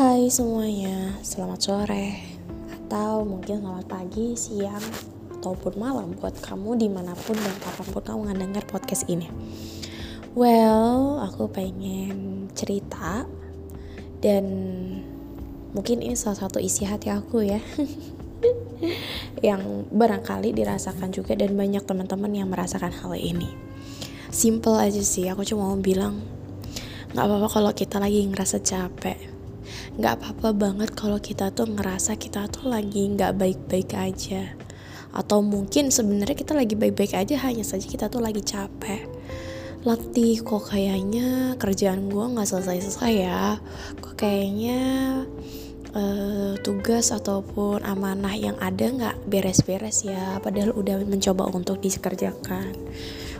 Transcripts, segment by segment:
Hai semuanya, selamat sore. Atau mungkin selamat pagi, siang, ataupun malam Buat kamu di mana pun dan kapan pun kamu ngedenger podcast ini. Well, aku pengen cerita Dan mungkin ini salah satu isi hati aku ya Yang barangkali dirasakan juga dan banyak teman-teman yang merasakan hal ini. Simple aja sih, aku cuma mau bilang Gak apa-apa kalau kita lagi ngerasa capek nggak apa-apa banget kalau kita tuh ngerasa kita tuh lagi nggak baik-baik aja. Atau mungkin sebenarnya kita lagi baik-baik aja hanya saja kita tuh lagi capek. Latih kok kayaknya kerjaan gue nggak selesai-selesai ya. Kok kayaknya uh, tugas ataupun amanah yang ada nggak beres-beres ya padahal udah mencoba untuk dikerjakan.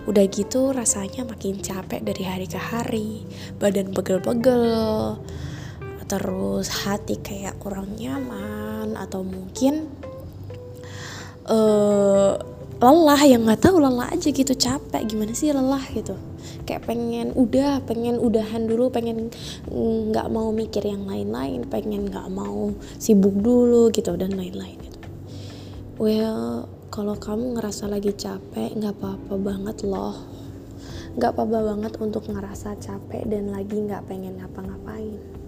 Udah gitu rasanya makin capek dari hari ke hari. Badan pegel-pegel terus hati kayak kurang nyaman atau mungkin uh, lelah yang nggak tahu lelah aja gitu capek. Gimana sih lelah gitu? Kayak pengen udah pengen udahan dulu pengen nggak mau mikir yang lain-lain pengen nggak mau sibuk dulu gitu dan lain-lain gitu. Well kalau kamu ngerasa lagi capek nggak apa-apa banget loh. Nggak apa-apa banget untuk ngerasa capek dan lagi nggak pengen ngapa-ngapain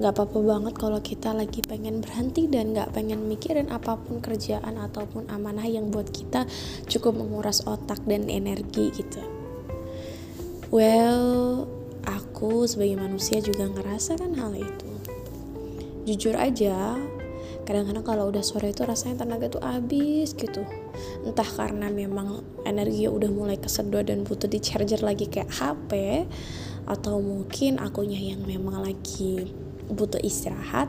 Gak apa-apa banget kalau kita lagi pengen berhenti dan gak pengen mikirin apa pun kerjaan ataupun amanah yang buat kita cukup menguras otak dan energi gitu. Well, aku sebagai manusia juga ngerasa kan hal itu. Jujur aja, kadang-kadang kalau udah sore itu rasanya tenaga tuh habis gitu entah karena memang energi udah mulai kesedot dan butuh di charger lagi kayak HP atau mungkin akunya yang memang lagi butuh istirahat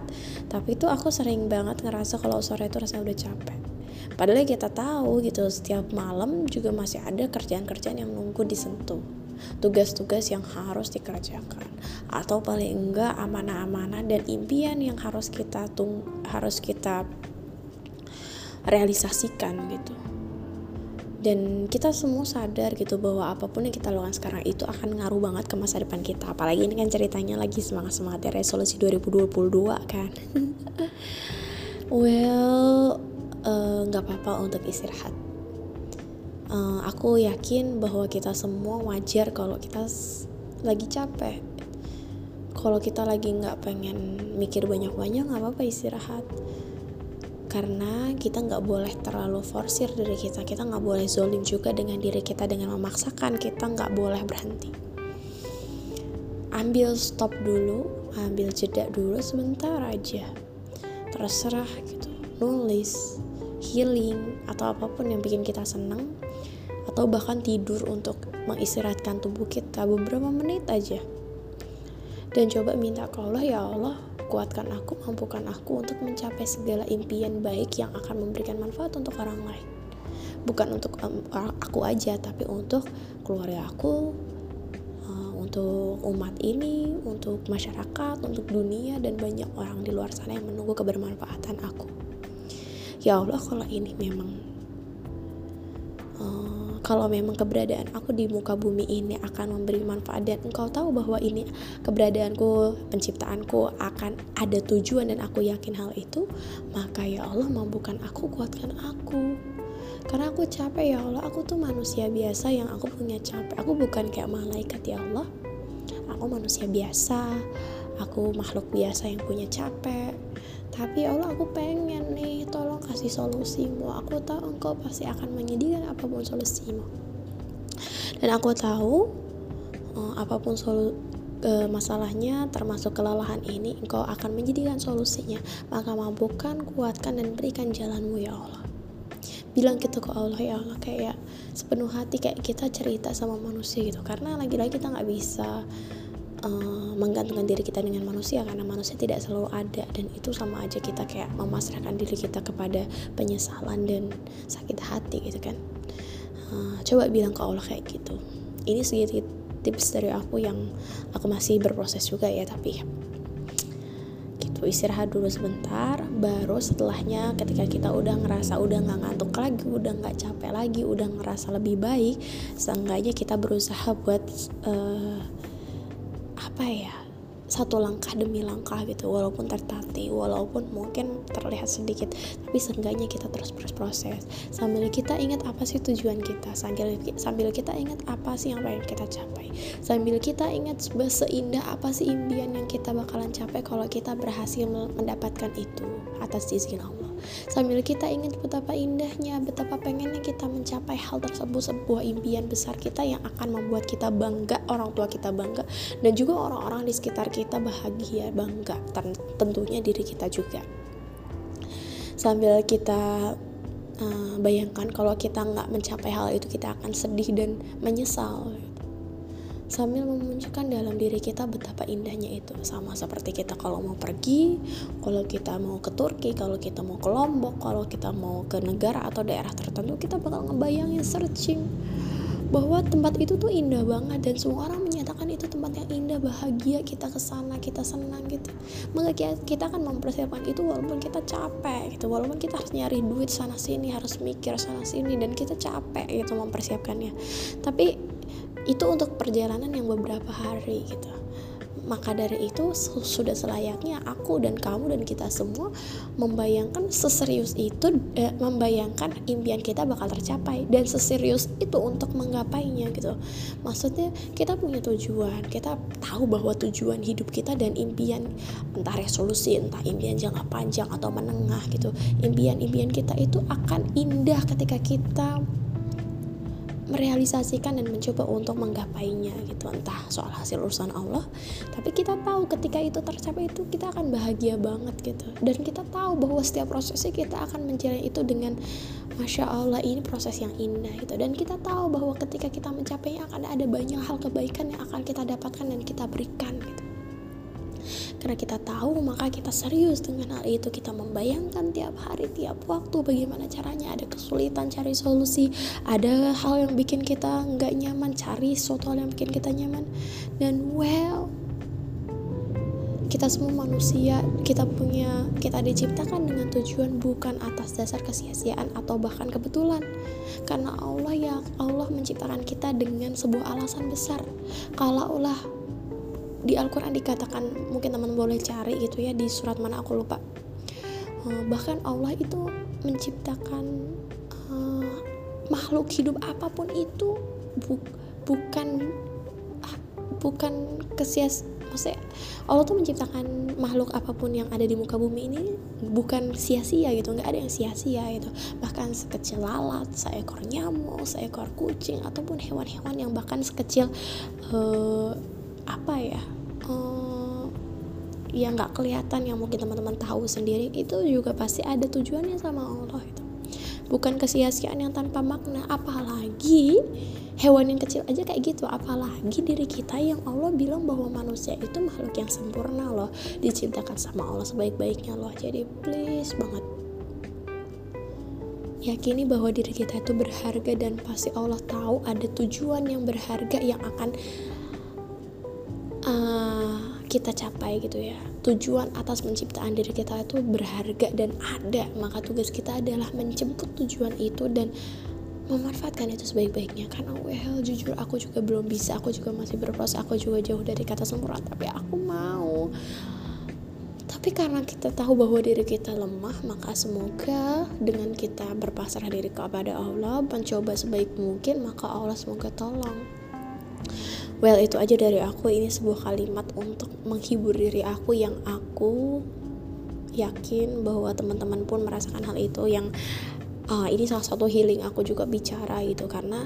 tapi itu aku sering banget ngerasa kalau sore itu rasanya udah capek. Padahal kita tahu gitu setiap malam juga masih ada kerjaan-kerjaan yang nunggu disentuh. Tugas-tugas yang harus dikerjakan. Atau paling enggak amanah-amanah dan impian yang harus kita tung harus kita realisasikan gitu dan kita semua sadar gitu bahwa apa pun yang kita lakukan sekarang itu akan ngaruh banget ke masa depan kita. Apalagi ini kan ceritanya lagi semangat semangatnya resolusi 2022 kan? Well eh, nggak uh, apa-apa untuk istirahat. Uh, aku yakin bahwa kita semua wajar kalau kita lagi capek. Kalau kita lagi nggak pengen mikir banyak-banyak nggak apa-apa istirahat karena kita nggak boleh terlalu forsir diri kita. Kita nggak boleh zolim juga dengan diri kita dengan memaksakan. Kita nggak boleh berhenti. Ambil stop dulu ambil jeda dulu sebentar aja. Terserah gitu. Nulis healing atau apa pun yang bikin kita senang atau bahkan tidur untuk mengistirahatkan tubuh kita beberapa menit aja dan coba minta ke Allah ya Allah kuatkan aku, mampukan aku untuk mencapai segala impian baik yang akan memberikan manfaat untuk orang lain. Bukan untuk um, aku aja, tapi untuk keluarga aku, uh, untuk umat ini, untuk masyarakat, untuk dunia, dan banyak orang di luar sana yang menunggu kebermanfaatan aku. Ya Allah, kalau ini memang kalau memang keberadaan aku di muka bumi ini akan memberi manfaat dan engkau tahu bahwa ini keberadaanku, penciptaanku akan ada tujuan dan aku yakin hal itu, maka ya Allah mampukan aku, kuatkan aku. Karena aku capek ya Allah, aku tuh manusia biasa yang aku punya capek. Aku bukan kayak malaikat ya Allah. Aku manusia biasa, aku makhluk biasa yang punya capek tapi ya Allah aku pengen nih tolong kasih solusimu aku tahu engkau pasti akan menyediakan apa pun solusimu. Dan aku tahu uh, apa pun solu uh, masalahnya termasuk kelelahan ini engkau akan menyediakan solusinya. Maka mampukan kuatkan dan berikan jalanmu ya Allah. Bilang gitu ke Allah ya Allah kayak sepenuh hati kayak kita cerita sama manusia gitu. Karena lagi-lagi kita nggak bisa uh, menggantungkan diri kita dengan manusia karena manusia tidak selalu ada dan itu sama aja kita kayak memasrahkan diri kita kepada penyesalan dan sakit hati gitu kan. Uh, coba bilang ke Allah kayak gitu. Ini sedikit tips dari aku yang aku masih berproses juga ya tapi gitu istirahat dulu sebentar baru setelahnya ketika kita udah ngerasa udah nggak ngantuk lagi udah nggak capek lagi udah ngerasa lebih baik seenggaknya kita berusaha buat uh, apa ya satu langkah demi langkah gitu walaupun tertati walaupun mungkin terlihat sedikit tapi seenggaknya kita terus berproses. Sambil kita ingat apa sih tujuan kita sambil sambil kita ingat apa sih yang pengen kita capai. Sambil kita ingat seindah apa sih impian yang kita bakalan capai kalau kita berhasil mendapatkan itu atas izin Allah sambil kita ingat betapa indahnya betapa pengennya kita mencapai hal tersebut sebuah impian besar kita yang akan membuat kita bangga orang tua kita bangga dan juga orang-orang di sekitar kita bahagia bangga tentunya diri kita juga. Sambil kita uh, bayangkan kalau kita nggak mencapai hal itu kita akan sedih dan menyesal sambil memunculkan dalam diri kita betapa indahnya itu. Sama seperti kita kalau mau pergi kalau kita mau ke Turki kalau kita mau ke Lombok kalau kita mau ke negara atau daerah tertentu kita bakal ngebayangin searching bahwa tempat itu tuh indah banget dan semua orang menyatakan itu tempat yang indah bahagia kita ke sana kita senang gitu. Maka kita akan mempersiapkan itu walaupun kita capek gitu walaupun kita harus nyari duit sana sini harus mikir sana sini dan kita capek gitu mempersiapkannya. Tapi itu untuk perjalanan yang beberapa hari gitu. Maka dari itu sudah selayaknya aku dan kamu dan kita semua membayangkan seserius itu eh, membayangkan impian kita bakal tercapai. Dan seserius itu untuk menggapainya gitu. Maksudnya kita punya tujuan. Kita tahu bahwa tujuan hidup kita dan impian entah resolusi entah impian jangka panjang atau menengah gitu impian-impian kita itu akan indah ketika kita merealisasikan dan mencoba untuk menggapainya gitu. Entah soal hasil urusan Allah tapi kita tahu ketika itu tercapai itu kita akan bahagia banget gitu. Dan kita tahu bahwa setiap prosesnya kita akan menjalani itu dengan masya Allah ini proses yang indah gitu. Dan kita tahu bahwa ketika kita mencapainya akan ada banyak hal kebaikan yang akan kita dapatkan dan kita berikan gitu karena kita tahu, maka kita serius dengan hal itu. Kita membayangkan tiap hari, tiap waktu bagaimana caranya. Ada kesulitan cari solusi, ada hal yang bikin kita nggak nyaman, cari sesuatu hal yang bikin kita nyaman. Dan well, kita semua manusia kita punya kita diciptakan dengan tujuan bukan atas dasar kesia-siaan atau bahkan kebetulan karena Allah ya Allah menciptakan kita dengan sebuah alasan besar kalau Allah di Al-Quran dikatakan mungkin teman boleh cari gitu ya di surat mana aku lupa. Uh, bahkan Allah itu menciptakan uh, makhluk hidup apa pun itu bu bukan bukan kesias maksudnya Allah tuh menciptakan makhluk apa pun yang ada di muka bumi ini bukan sia-sia gitu nggak ada yang sia-sia gitu. Bahkan sekecil lalat seekor nyamuk seekor kucing ataupun hewan-hewan yang bahkan sekecil uh, apa ya? Uh, yang nggak kelihatan yang mungkin teman-teman tahu sendiri itu juga pasti ada tujuannya sama Allah itu. Bukan kesia-siaan yang tanpa makna apalagi hewan yang kecil aja kayak gitu. Apalagi diri kita yang Allah bilang bahwa manusia itu makhluk yang sempurna loh diciptakan sama Allah sebaik-baiknya loh. Jadi please banget yakini bahwa diri kita itu berharga dan pasti Allah tahu ada tujuan yang berharga yang akan uh, kita capai gitu ya. Tujuan atas penciptaan diri kita itu berharga dan ada. Maka tugas kita adalah menjemput tujuan itu dan memanfaatkan itu sebaik-baiknya. Karena well jujur aku juga belum bisa. Aku juga masih berproses. Aku juga jauh dari kata sempurna. Tapi aku mau. Tapi karena kita tahu bahwa diri kita lemah maka semoga dengan kita berpasrah diri kepada Allah mencoba sebaik mungkin maka Allah semoga tolong well itu aja dari aku. Ini sebuah kalimat untuk menghibur diri aku yang aku yakin bahwa teman-teman pun merasakan hal itu yang uh, ini salah satu healing aku juga bicara itu karena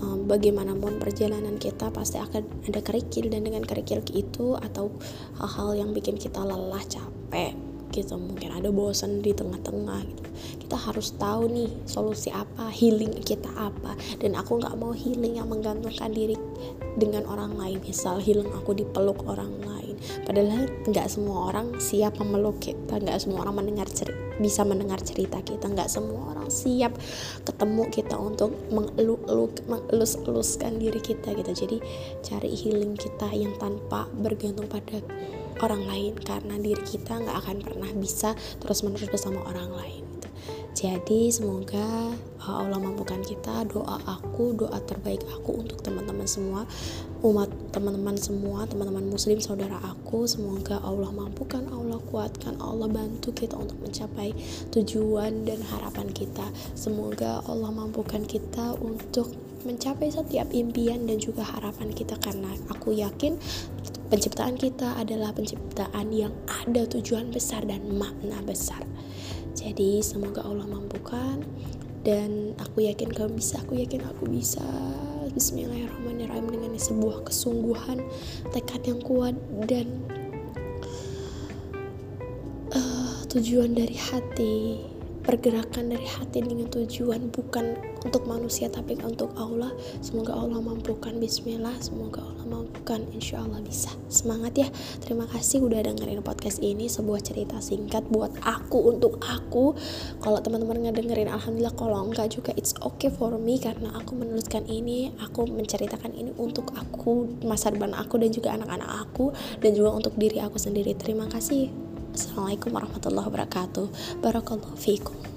um, bagaimanapun perjalanan kita pasti akan ada kerikil dan dengan kerikil itu atau hal-hal yang bikin kita lelah capek gitu mungkin ada bosan di tengah-tengah gitu. Kita harus tahu nih solusi apa healing kita apa. Dan aku nggak mau healing yang menggantungkan diri dengan orang lain. Misal healing aku dipeluk orang lain. Padahal nggak semua orang siap memeluk kita. Nggak semua orang mendengar cerita bisa mendengar cerita kita. Nggak semua orang siap ketemu kita untuk mengelus-eluskan diri kita gitu. Jadi cari healing kita yang tanpa bergantung pada orang lain karena diri kita nggak akan pernah bisa terus menerus bersama orang lain gitu. jadi semoga uh, Allah mampukan kita doa aku doa terbaik aku untuk teman-teman semua umat teman-teman semua teman-teman muslim saudara aku semoga Allah mampukan Allah kuatkan Allah bantu kita untuk mencapai tujuan dan harapan kita semoga Allah mampukan kita untuk mencapai setiap impian dan juga harapan kita karena aku yakin penciptaan kita adalah penciptaan yang ada tujuan besar dan makna besar. Jadi semoga Allah mampukan dan aku yakin kamu bisa aku yakin aku bisa. Bismillahirrahmanirrahim dengan sebuah kesungguhan tekad yang kuat dan uh, tujuan dari hati pergerakan dari hati dengan tujuan bukan untuk manusia tapi untuk Allah. Semoga Allah mampukan. Bismillah semoga Allah mampukan. Insya Allah bisa. Semangat ya. Terima kasih udah dengerin podcast ini. Sebuah cerita singkat buat aku untuk aku. Kalau teman-teman ngedengerin Alhamdulillah. Kalau enggak juga it's okay for me karena aku menuliskan ini aku menceritakan ini untuk aku masa depan aku dan juga anak-anak aku dan juga untuk diri aku sendiri. Terima kasih Assalamualaikum warahmatullahi wabarakatuh. Barakallahu fiikum.